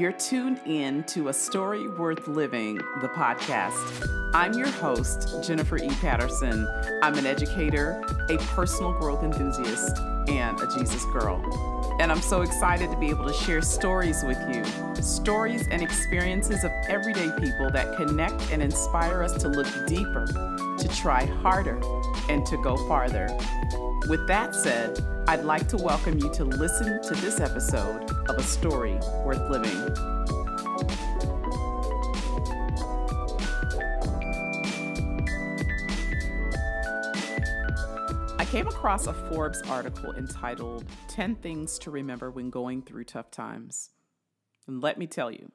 You're tuned in to A Story Worth Living, the podcast. I'm your host, Jennifer E. Patterson. I'm an educator, a personal growth enthusiast, and a Jesus girl. And I'm so excited to be able to share stories with you stories and experiences of everyday people that connect and inspire us to look deeper, to try harder, and to go farther. With that said, I'd like to welcome you to listen to this episode of A Story Worth Living. I came across a Forbes article entitled 10 Things to Remember When Going Through Tough Times. And let me tell you,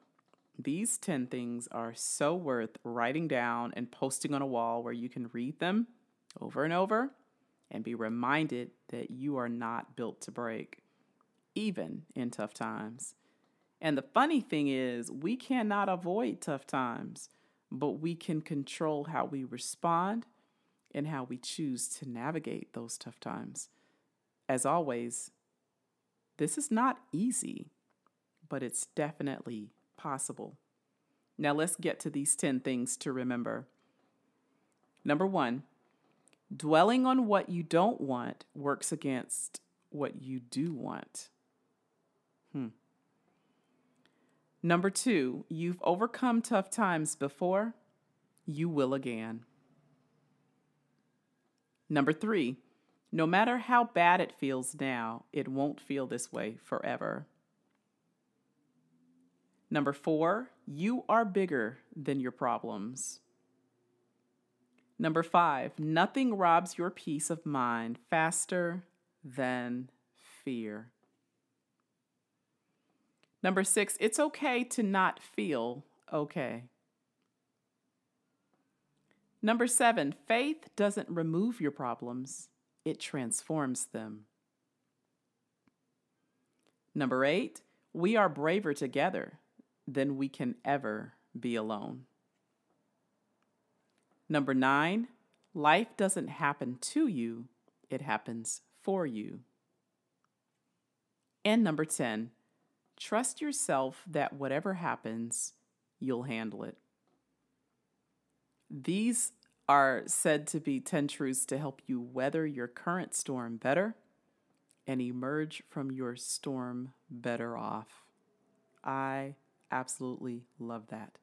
these 10 things are so worth writing down and posting on a wall where you can read them over and over and be reminded that you are not built to break, even in tough times. And the funny thing is, we cannot avoid tough times, but we can control how we respond and how we choose to navigate those tough times. As always, this is not easy, but it's definitely possible. Now, let's get to these 10 things to remember. Number one, Dwelling on what you don't want works against what you do want. Hmm. Number two, you've overcome tough times before, you will again. Number three, no matter how bad it feels now, it won't feel this way forever. Number four, you are bigger than your problems. Number five, nothing robs your peace of mind faster than fear. Number six, it's okay to not feel okay. Number seven, faith doesn't remove your problems, it transforms them. Number eight, we are braver together than we can ever be alone. Number nine, life doesn't happen to you, it happens for you. And number 10, trust yourself that whatever happens, you'll handle it. These are said to be 10 truths to help you weather your current storm better and emerge from your storm better off. I absolutely love that.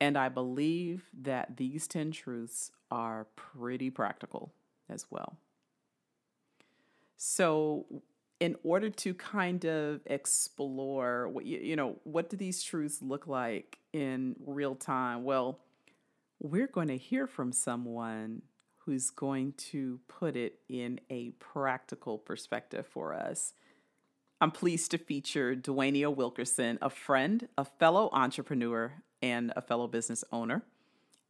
And I believe that these 10 truths are pretty practical as well. So, in order to kind of explore what you, you know, what do these truths look like in real time? Well, we're going to hear from someone who's going to put it in a practical perspective for us. I'm pleased to feature Dwaynia Wilkerson, a friend, a fellow entrepreneur, and a fellow business owner,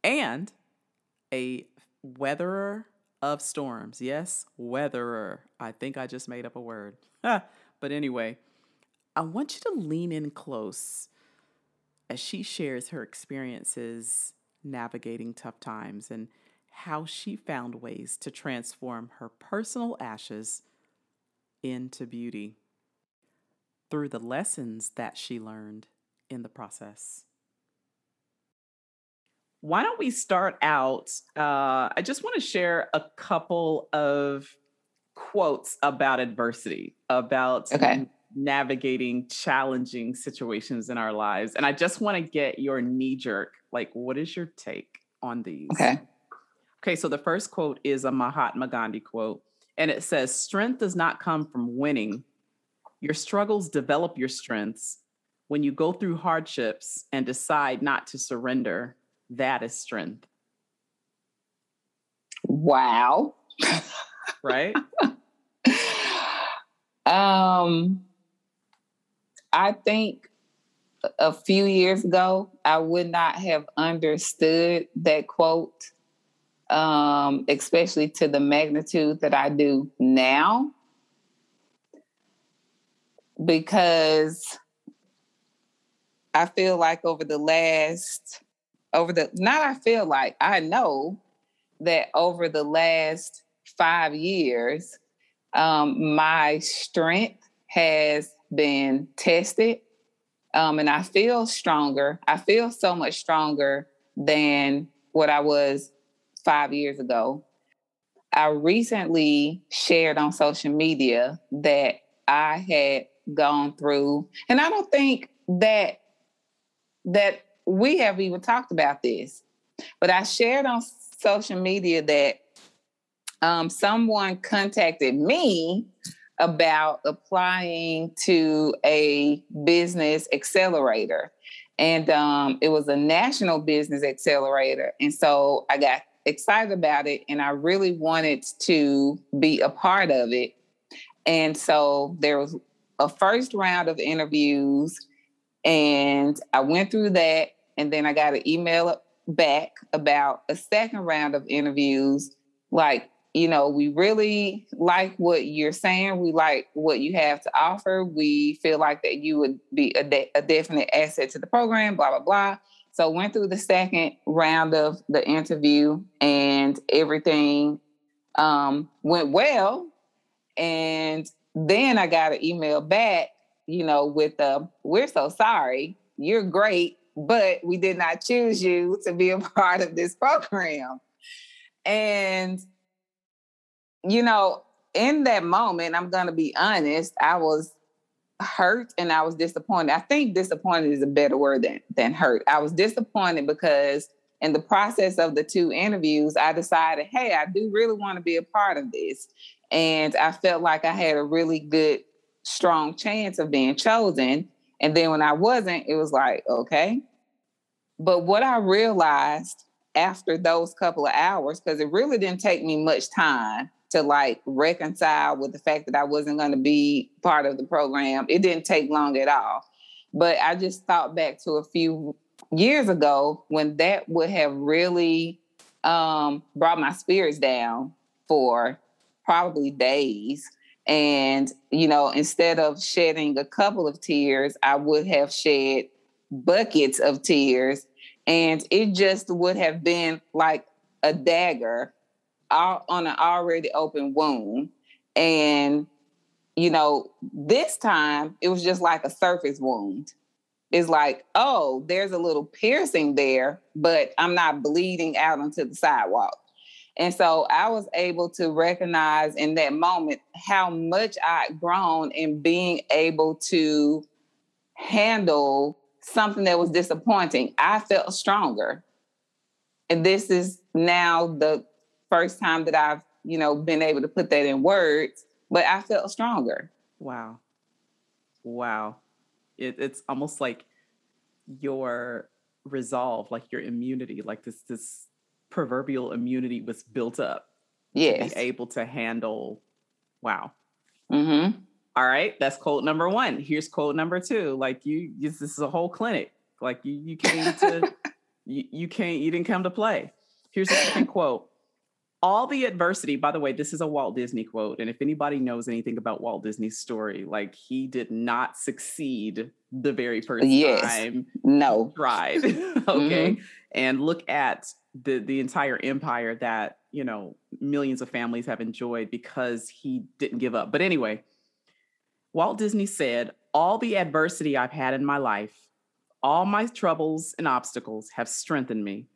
and a weatherer of storms. Yes, weatherer. I think I just made up a word. but anyway, I want you to lean in close as she shares her experiences navigating tough times and how she found ways to transform her personal ashes into beauty through the lessons that she learned in the process why don't we start out? Uh, I just want to share a couple of quotes about adversity, about okay. navigating challenging situations in our lives. And I just want to get your knee jerk like, what is your take on these? Okay. Okay, so the first quote is a Mahatma Gandhi quote, and it says, Strength does not come from winning. Your struggles develop your strengths. When you go through hardships and decide not to surrender, that is strength. Wow. right? um I think a few years ago I would not have understood that quote um especially to the magnitude that I do now because I feel like over the last over the not I feel like I know that over the last five years, um, my strength has been tested Um, and I feel stronger. I feel so much stronger than what I was five years ago. I recently shared on social media that I had gone through, and I don't think that that we have even talked about this, but I shared on social media that um, someone contacted me about applying to a business accelerator. And um, it was a national business accelerator. And so I got excited about it and I really wanted to be a part of it. And so there was a first round of interviews and I went through that. And then I got an email back about a second round of interviews, like you know, we really like what you're saying. We like what you have to offer. We feel like that you would be a, de- a definite asset to the program, blah, blah, blah. So went through the second round of the interview and everything um, went well. And then I got an email back, you know, with the, we're so sorry, you're great, but we did not choose you to be a part of this program. And you know, in that moment, I'm going to be honest, I was hurt and I was disappointed. I think disappointed is a better word than, than hurt. I was disappointed because in the process of the two interviews, I decided, hey, I do really want to be a part of this. And I felt like I had a really good, strong chance of being chosen. And then when I wasn't, it was like, okay. But what I realized after those couple of hours, because it really didn't take me much time to like reconcile with the fact that I wasn't going to be part of the program. It didn't take long at all. But I just thought back to a few years ago when that would have really um, brought my spirits down for probably days. And, you know, instead of shedding a couple of tears, I would have shed buckets of tears. And it just would have been like a dagger on an already open wound. And, you know, this time it was just like a surface wound. It's like, oh, there's a little piercing there, but I'm not bleeding out onto the sidewalk. And so I was able to recognize in that moment how much I'd grown in being able to handle something that was disappointing. I felt stronger. And this is now the first time that I've, you know, been able to put that in words, but I felt stronger. Wow. Wow. It, it's almost like your resolve, like your immunity, like this this proverbial immunity was built up. Yes. To be able to handle wow. Mm-hmm. All right, that's quote number one. Here's quote number two. Like you, this is a whole clinic. Like you, you came to, you, you can't, you didn't come to play. Here's the second quote all the adversity, by the way, this is a Walt Disney quote. And if anybody knows anything about Walt Disney's story, like he did not succeed the very first yes. time no tried. okay. Mm-hmm. And look at the the entire empire that, you know, millions of families have enjoyed because he didn't give up. But anyway, Walt Disney said, all the adversity I've had in my life, all my troubles and obstacles have strengthened me.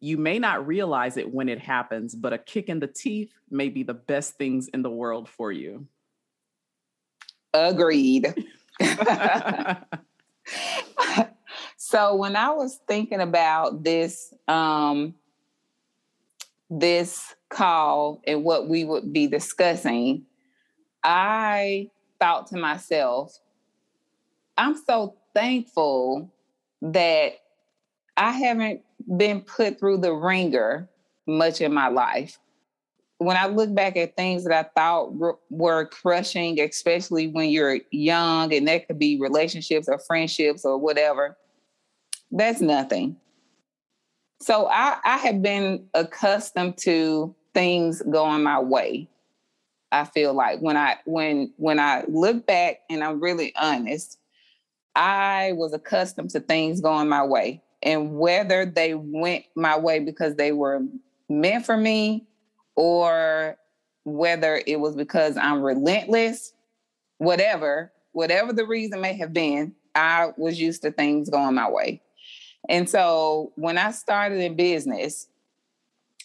You may not realize it when it happens, but a kick in the teeth may be the best things in the world for you. Agreed. so when I was thinking about this um, this call and what we would be discussing, I thought to myself, I'm so thankful that I haven't been put through the ringer much in my life. When I look back at things that I thought were crushing, especially when you're young, and that could be relationships or friendships or whatever, that's nothing. So I, I have been accustomed to things going my way. I feel like when I when when I look back and I'm really honest, I was accustomed to things going my way and whether they went my way because they were meant for me or whether it was because I'm relentless, whatever, whatever the reason may have been, I was used to things going my way. And so when I started in business,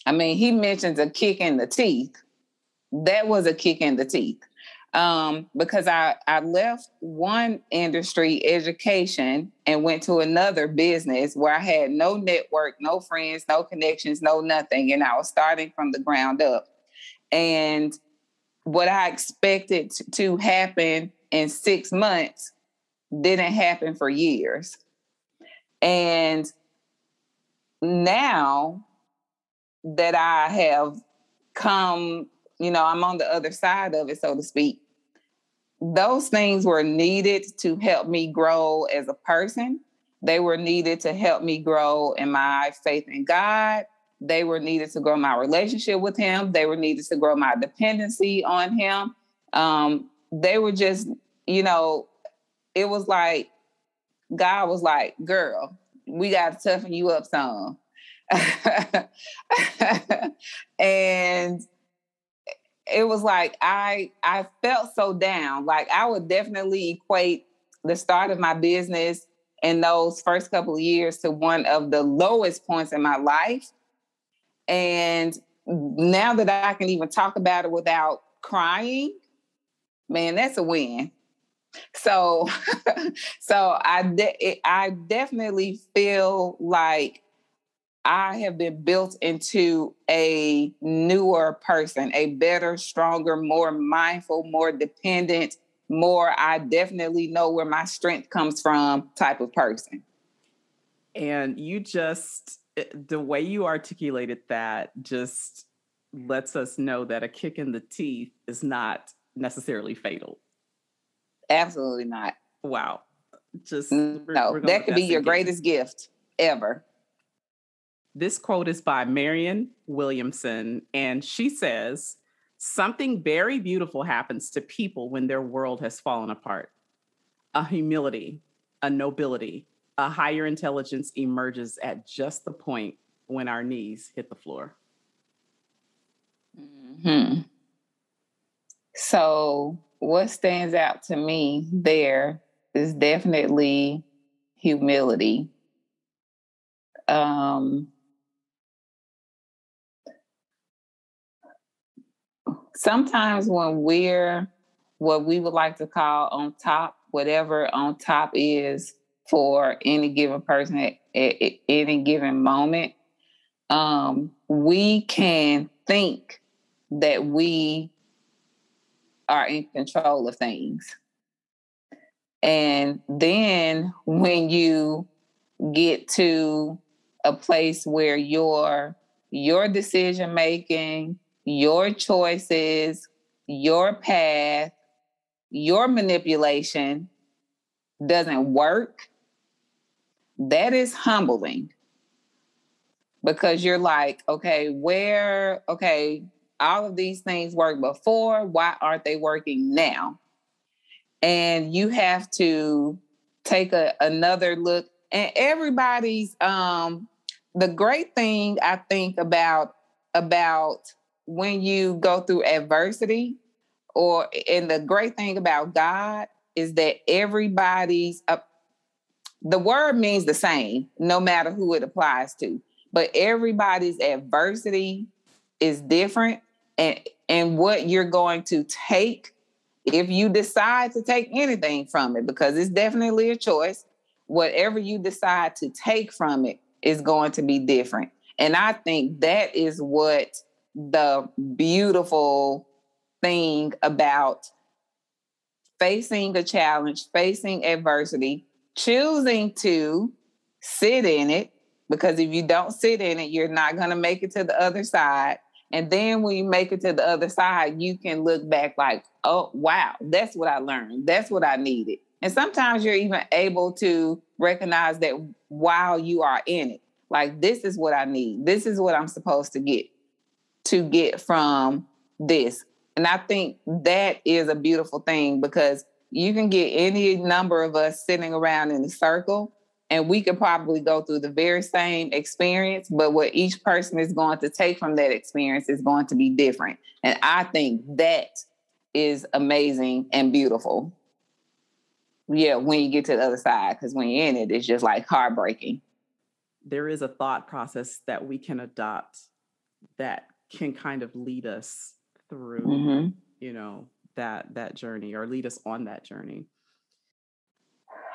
I mean, he mentions a kick in the teeth. That was a kick in the teeth. Um, because I, I left one industry, education, and went to another business where I had no network, no friends, no connections, no nothing. And I was starting from the ground up. And what I expected to happen in six months didn't happen for years. And now that I have come, you know, I'm on the other side of it, so to speak. Those things were needed to help me grow as a person. They were needed to help me grow in my faith in God. They were needed to grow my relationship with Him. They were needed to grow my dependency on Him. Um, they were just, you know, it was like God was like, girl, we got to toughen you up some. and it was like I I felt so down. Like I would definitely equate the start of my business in those first couple of years to one of the lowest points in my life. And now that I can even talk about it without crying, man, that's a win. So, so I de- I definitely feel like I have been built into a newer person, a better, stronger, more mindful, more dependent, more I definitely know where my strength comes from type of person. And you just eh, the way you articulated that just lets us know that a kick in the teeth is not necessarily fatal. Absolutely not. Wow. Just no, we're, that could be your greatest gift ever. This quote is by Marianne Williamson, and she says, Something very beautiful happens to people when their world has fallen apart. A humility, a nobility, a higher intelligence emerges at just the point when our knees hit the floor. Hmm. So what stands out to me there is definitely humility. Um, sometimes when we're what we would like to call on top, whatever on top is for any given person at, at any given moment, um, we can think that we are in control of things. And then when you get to a place where your your decision making, your choices, your path, your manipulation doesn't work, that is humbling. Because you're like, okay, where, okay, all of these things worked before. Why aren't they working now? And you have to take a, another look. And everybody's um the great thing I think about about when you go through adversity or and the great thing about God is that everybody's the word means the same no matter who it applies to but everybody's adversity is different and and what you're going to take if you decide to take anything from it because it's definitely a choice. Whatever you decide to take from it is going to be different. And i think that is what the beautiful thing about facing a challenge facing adversity choosing to sit in it because if you don't sit in it you're not going to make it to the other side and then when you make it to the other side, you can look back like, oh, wow, that's what I learned. That's what I needed. And sometimes you're even able to recognize that while you are in it, like, this is what I need. This is what I'm supposed to get to get from this. And I think that is a beautiful thing because you can get any number of us sitting around in a circle and we could probably go through the very same experience but what each person is going to take from that experience is going to be different and i think that is amazing and beautiful yeah, when you get to the other side, because when you're in it, it's just like heartbreaking. There is a thought process that we can adopt that can kind of lead us through, mm-hmm. you know, that that journey or lead us on that journey.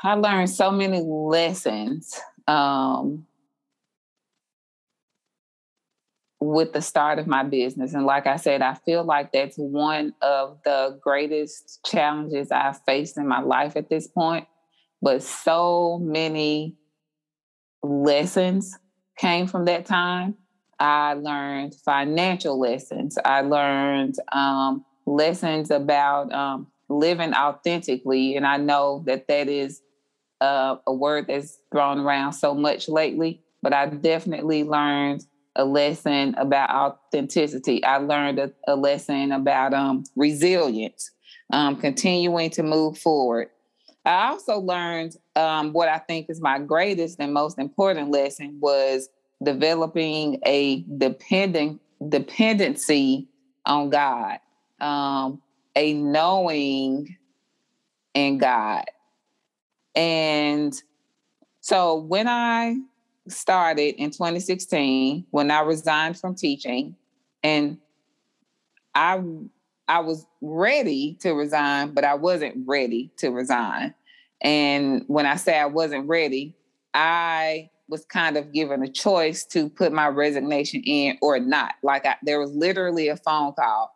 I learned so many lessons um, with the start of my business. And like I said, I feel like that's one of the greatest challenges I've faced in my life at this point. But so many lessons came from that time. I learned financial lessons. I learned um, lessons about um, living authentically. And I know that that is uh, a word that's thrown around so much lately, but I definitely learned a lesson about authenticity. I learned a, a lesson about um, resilience, um, continuing to move forward. I also learned um, what I think is my greatest and most important lesson was developing a dependent dependency on God, um, a knowing in God. And so when I started in 2016 when I resigned from teaching and I I was ready to resign, but I wasn't ready to resign. And when I say I wasn't ready, I was kind of given a choice to put my resignation in or not. Like I, there was literally a phone call.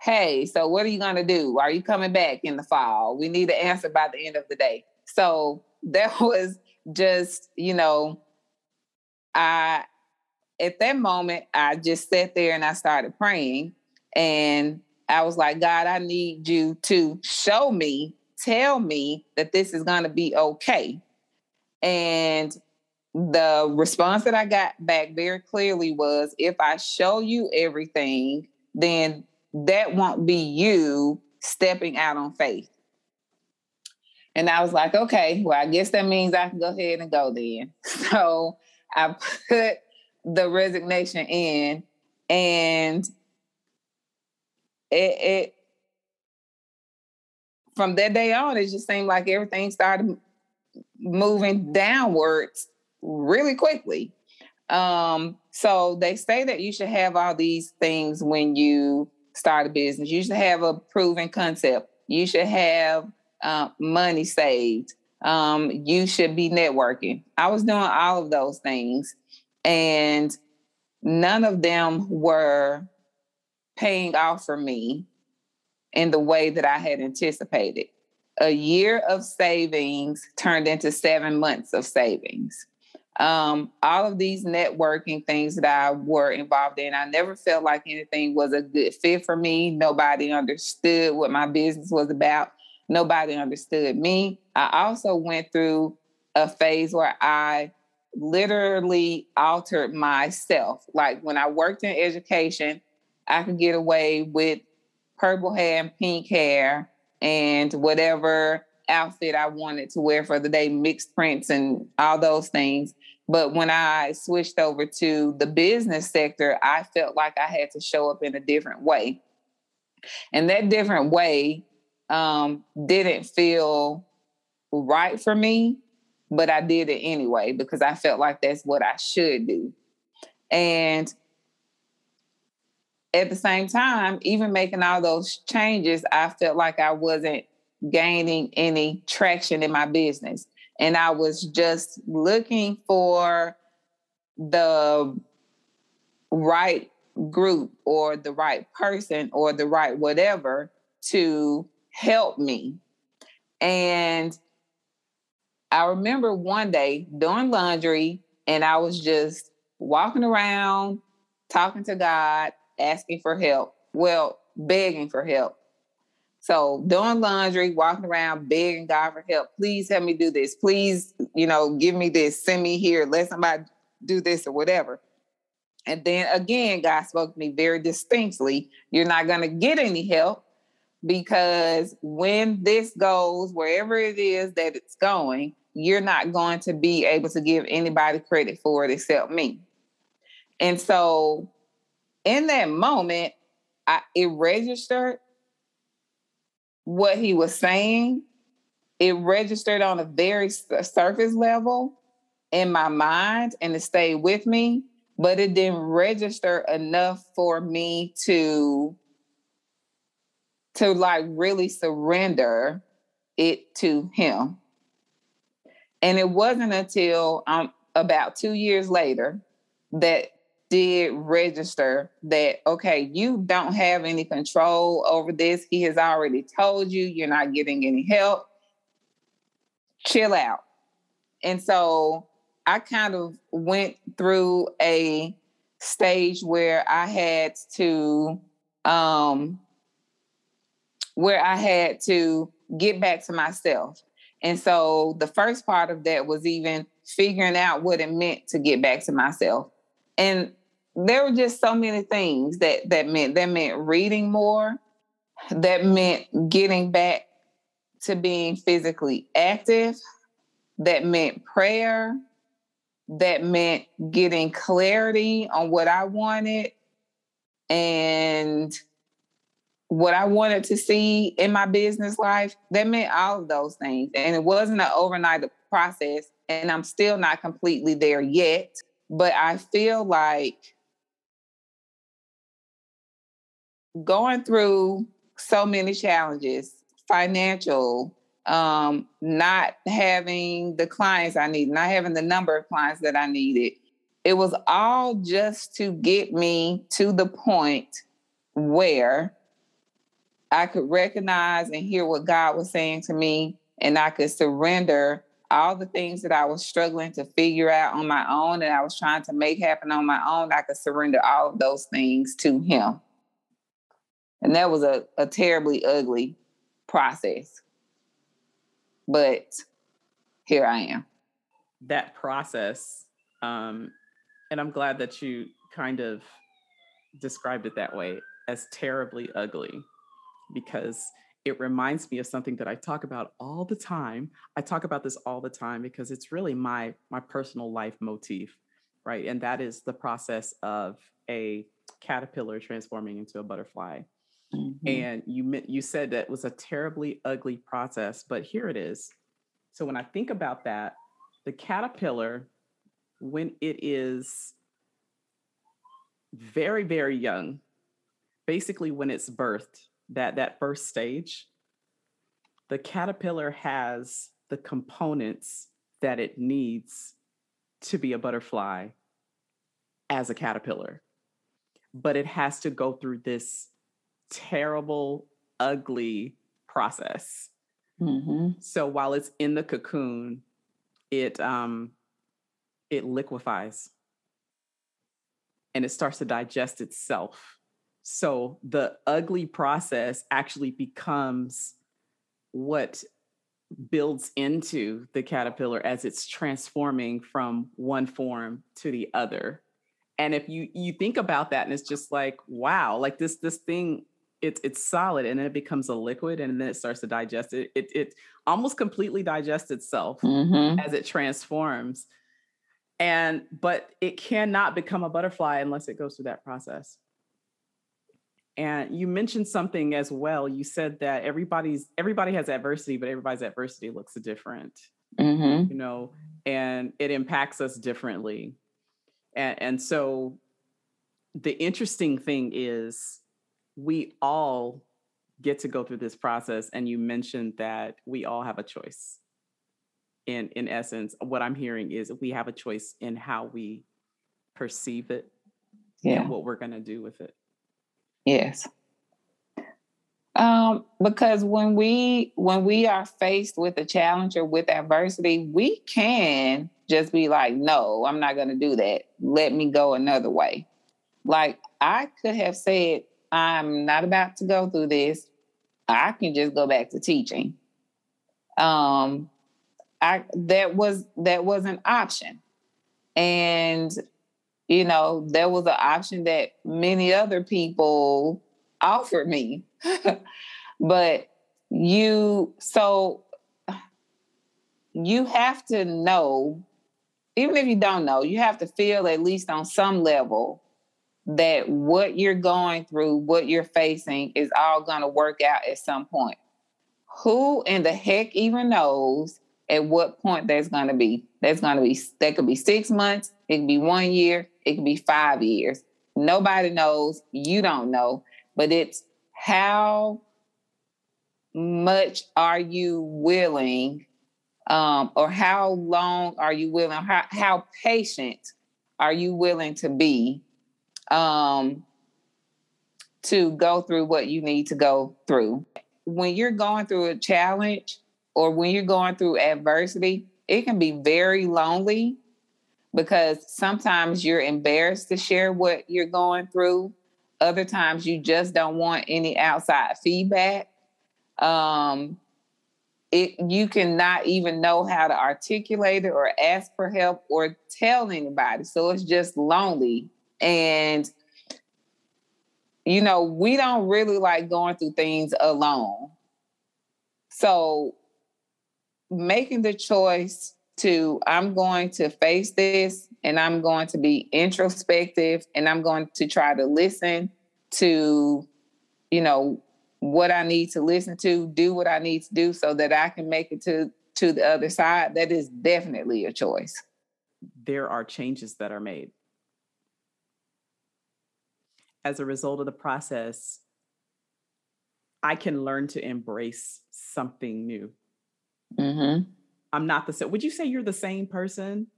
Hey, so what are you going to do? Are you coming back in the fall? We need an answer by the end of the day. So that was just, you know, I at that moment I just sat there and I started praying and I was like, God, I need you to show me, tell me that this is going to be okay. And the response that I got back very clearly was if I show you everything, then that won't be you stepping out on faith. And I was like, okay, well, I guess that means I can go ahead and go then. So I put the resignation in and it, it from that day on, it just seemed like everything started moving downwards really quickly. Um, so they say that you should have all these things when you start a business. You should have a proven concept. You should have uh, money saved um, you should be networking. I was doing all of those things, and none of them were paying off for me in the way that I had anticipated. A year of savings turned into seven months of savings. Um, all of these networking things that I were involved in, I never felt like anything was a good fit for me. Nobody understood what my business was about. Nobody understood me. I also went through a phase where I literally altered myself. Like when I worked in education, I could get away with purple hair and pink hair and whatever outfit I wanted to wear for the day, mixed prints and all those things. But when I switched over to the business sector, I felt like I had to show up in a different way. And that different way um, didn't feel right for me, but I did it anyway because I felt like that's what I should do. And at the same time, even making all those changes, I felt like I wasn't gaining any traction in my business. And I was just looking for the right group or the right person or the right whatever to help me. And I remember one day doing laundry and I was just walking around, talking to God, asking for help. Well, begging for help. So doing laundry, walking around, begging God for help. Please help me do this. Please, you know, give me this. Send me here. Let somebody do this or whatever. And then again, God spoke to me very distinctly. You're not going to get any help because when this goes wherever it is that it's going, you're not going to be able to give anybody credit for it except me. And so in that moment, I, it registered what he was saying, it registered on a very surface level in my mind and it stayed with me, but it didn't register enough for me to to like really surrender it to him. And it wasn't until um, about two years later that did register that okay you don't have any control over this. He has already told you you're not getting any help. Chill out. And so i kind of went through a stage where i had to um where i had to get back to myself. And so the first part of that was even figuring out what it meant to get back to myself. And there were just so many things that that meant that meant reading more that meant getting back to being physically active that meant prayer that meant getting clarity on what i wanted and what i wanted to see in my business life that meant all of those things and it wasn't an overnight process and i'm still not completely there yet but i feel like going through so many challenges, financial, um, not having the clients I need, not having the number of clients that I needed. It was all just to get me to the point where I could recognize and hear what God was saying to me, and I could surrender all the things that I was struggling to figure out on my own and I was trying to make happen on my own. I could surrender all of those things to Him. And that was a, a terribly ugly process. But here I am. That process, um, and I'm glad that you kind of described it that way as terribly ugly because it reminds me of something that I talk about all the time. I talk about this all the time because it's really my my personal life motif, right? And that is the process of a caterpillar transforming into a butterfly. Mm-hmm. And you you said that was a terribly ugly process, but here it is. So when I think about that, the caterpillar, when it is very very young, basically when it's birthed, that that first stage, the caterpillar has the components that it needs to be a butterfly as a caterpillar. But it has to go through this terrible, ugly process. Mm-hmm. So while it's in the cocoon, it um it liquefies and it starts to digest itself. So the ugly process actually becomes what builds into the caterpillar as it's transforming from one form to the other. And if you you think about that and it's just like wow, like this this thing it's it's solid and then it becomes a liquid and then it starts to digest it it, it almost completely digests itself mm-hmm. as it transforms and but it cannot become a butterfly unless it goes through that process and you mentioned something as well. You said that everybody's everybody has adversity but everybody's adversity looks different. Mm-hmm. you know and it impacts us differently. And and so the interesting thing is we all get to go through this process and you mentioned that we all have a choice. In in essence what i'm hearing is we have a choice in how we perceive it yeah. and what we're going to do with it yes um, because when we when we are faced with a challenge or with adversity we can just be like no i'm not going to do that let me go another way like i could have said I'm not about to go through this. I can just go back to teaching. Um, I that was that was an option, and you know there was an option that many other people offered me, but you so you have to know even if you don't know you have to feel at least on some level that what you're going through, what you're facing is all going to work out at some point. who in the heck even knows at what point that's going to be? That's going to be, that could be six months, it could be one year, it could be five years. Nobody knows. You don't know. But it's how much are you willing, um, or how long are you willing, how, how patient are you willing to be um, to go through what you need to go through? When you're going through a challenge or when you're going through adversity, it can be very lonely because sometimes you're embarrassed to share what you're going through. Other times you just don't want any outside feedback. Um, it you cannot even know how to articulate it or ask for help or tell anybody. So it's just lonely. And you know, we don't really like going through things alone. So making the choice to I'm going to face this and I'm going to be introspective and I'm going to try to listen to, you know, what I need to listen to, do what I need to do so that I can make it to to the other side. That is definitely a choice. There are changes that are made. As a result of the process, I can learn to embrace something new. Mm-hmm. I'm not the same. Would you say you're the same person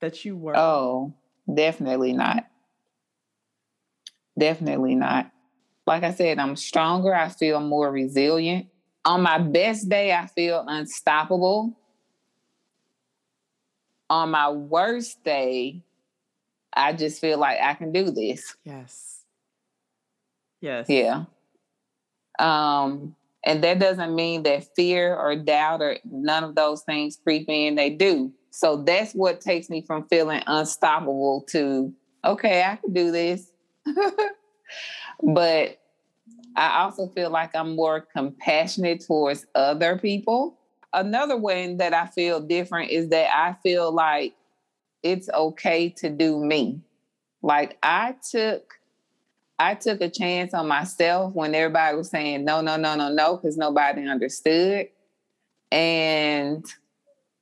that you were? Oh, definitely not. Definitely not. Like I said, I'm stronger. I feel more resilient. On my best day, I feel unstoppable. On my worst day, I just feel like I can do this. Yes. Yes. Yeah. Um, and that doesn't mean that fear or doubt or none of those things creep in. They do. So that's what takes me from feeling unstoppable to, okay, I can do this. but I also feel like I'm more compassionate towards other people. Another way that I feel different is that I feel like it's okay to do me. Like I took I took a chance on myself when everybody was saying no, no, no, no, no, because nobody understood. And,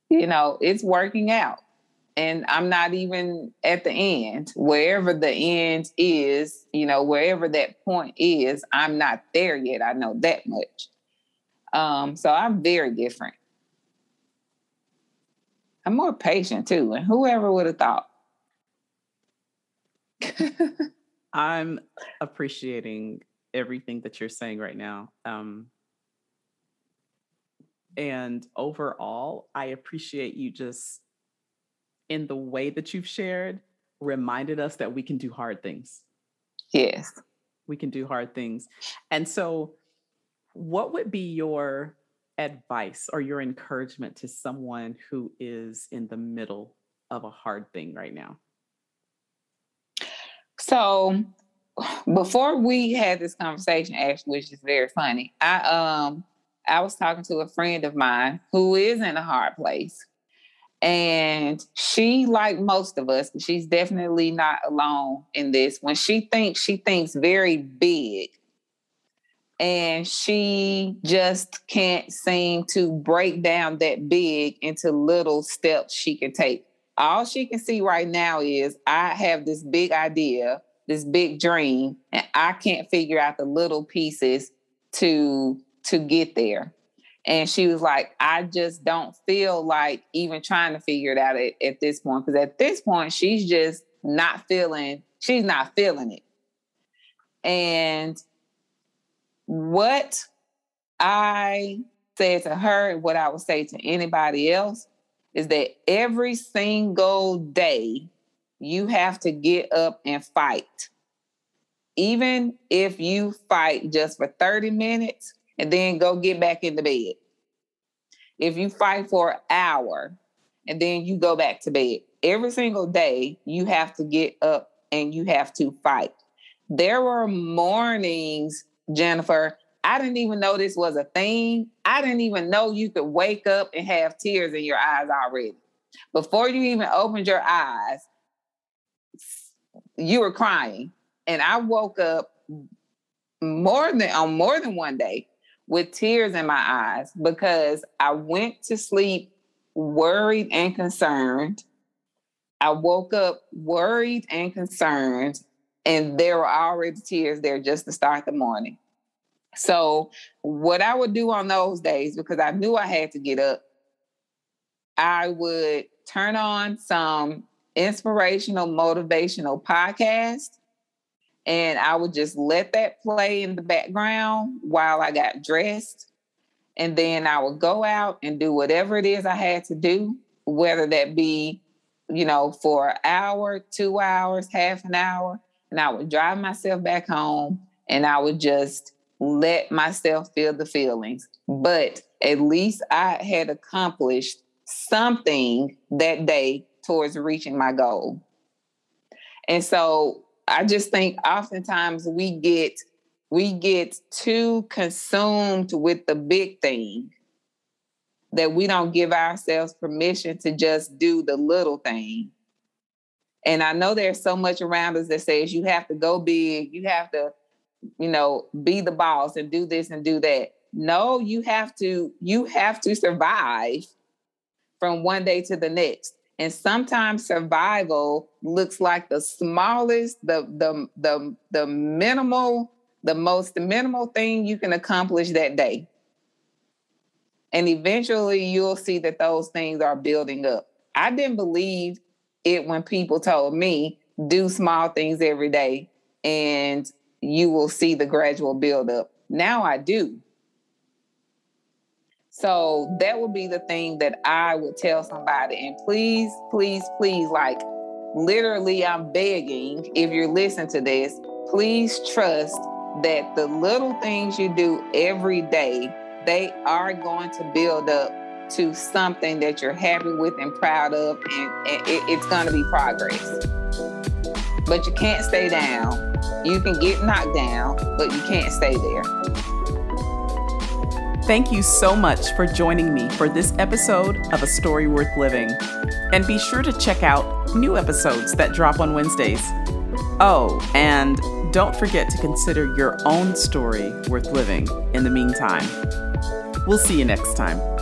you know, it's working out. And I'm not even at the end. Wherever the end is, you know, wherever that point is, I'm not there yet. I know that much. Um, so I'm very different. I'm more patient too. And whoever would have thought? I'm appreciating everything that you're saying right now. Um, and overall, I appreciate you just in the way that you've shared, reminded us that we can do hard things. Yes. We can do hard things. And so, what would be your advice or your encouragement to someone who is in the middle of a hard thing right now? So before we had this conversation, actually, which is very funny, I um I was talking to a friend of mine who is in a hard place. And she, like most of us, she's definitely not alone in this. When she thinks, she thinks very big. And she just can't seem to break down that big into little steps she can take all she can see right now is I have this big idea, this big dream, and I can't figure out the little pieces to to get there. And she was like, I just don't feel like even trying to figure it out at, at this point. Because at this point, she's just not feeling, she's not feeling it. And what I said to her, and what I would say to anybody else, is that every single day you have to get up and fight. Even if you fight just for 30 minutes and then go get back in the bed. If you fight for an hour and then you go back to bed, every single day you have to get up and you have to fight. There were mornings, Jennifer, I didn't even know this was a thing. I didn't even know you could wake up and have tears in your eyes already. Before you even opened your eyes, you were crying. And I woke up more than on more than one day with tears in my eyes because I went to sleep worried and concerned. I woke up worried and concerned, and there were already tears there just to start the morning. So, what I would do on those days, because I knew I had to get up, I would turn on some inspirational, motivational podcast and I would just let that play in the background while I got dressed. And then I would go out and do whatever it is I had to do, whether that be, you know, for an hour, two hours, half an hour. And I would drive myself back home and I would just let myself feel the feelings. But at least I had accomplished something that day towards reaching my goal. And so I just think oftentimes we get we get too consumed with the big thing that we don't give ourselves permission to just do the little thing. And I know there's so much around us that says you have to go big, you have to, you know, be the boss and do this and do that. No, you have to you have to survive from one day to the next. And sometimes survival looks like the smallest, the the the the minimal, the most minimal thing you can accomplish that day. And eventually you'll see that those things are building up. I didn't believe it when people told me do small things every day and you will see the gradual build up. Now I do. So that would be the thing that I would tell somebody. And please, please, please, like literally, I'm begging if you're listening to this, please trust that the little things you do every day, they are going to build up to something that you're happy with and proud of, and, and it, it's going to be progress. But you can't stay down. You can get knocked down, but you can't stay there. Thank you so much for joining me for this episode of A Story Worth Living. And be sure to check out new episodes that drop on Wednesdays. Oh, and don't forget to consider your own story worth living in the meantime. We'll see you next time.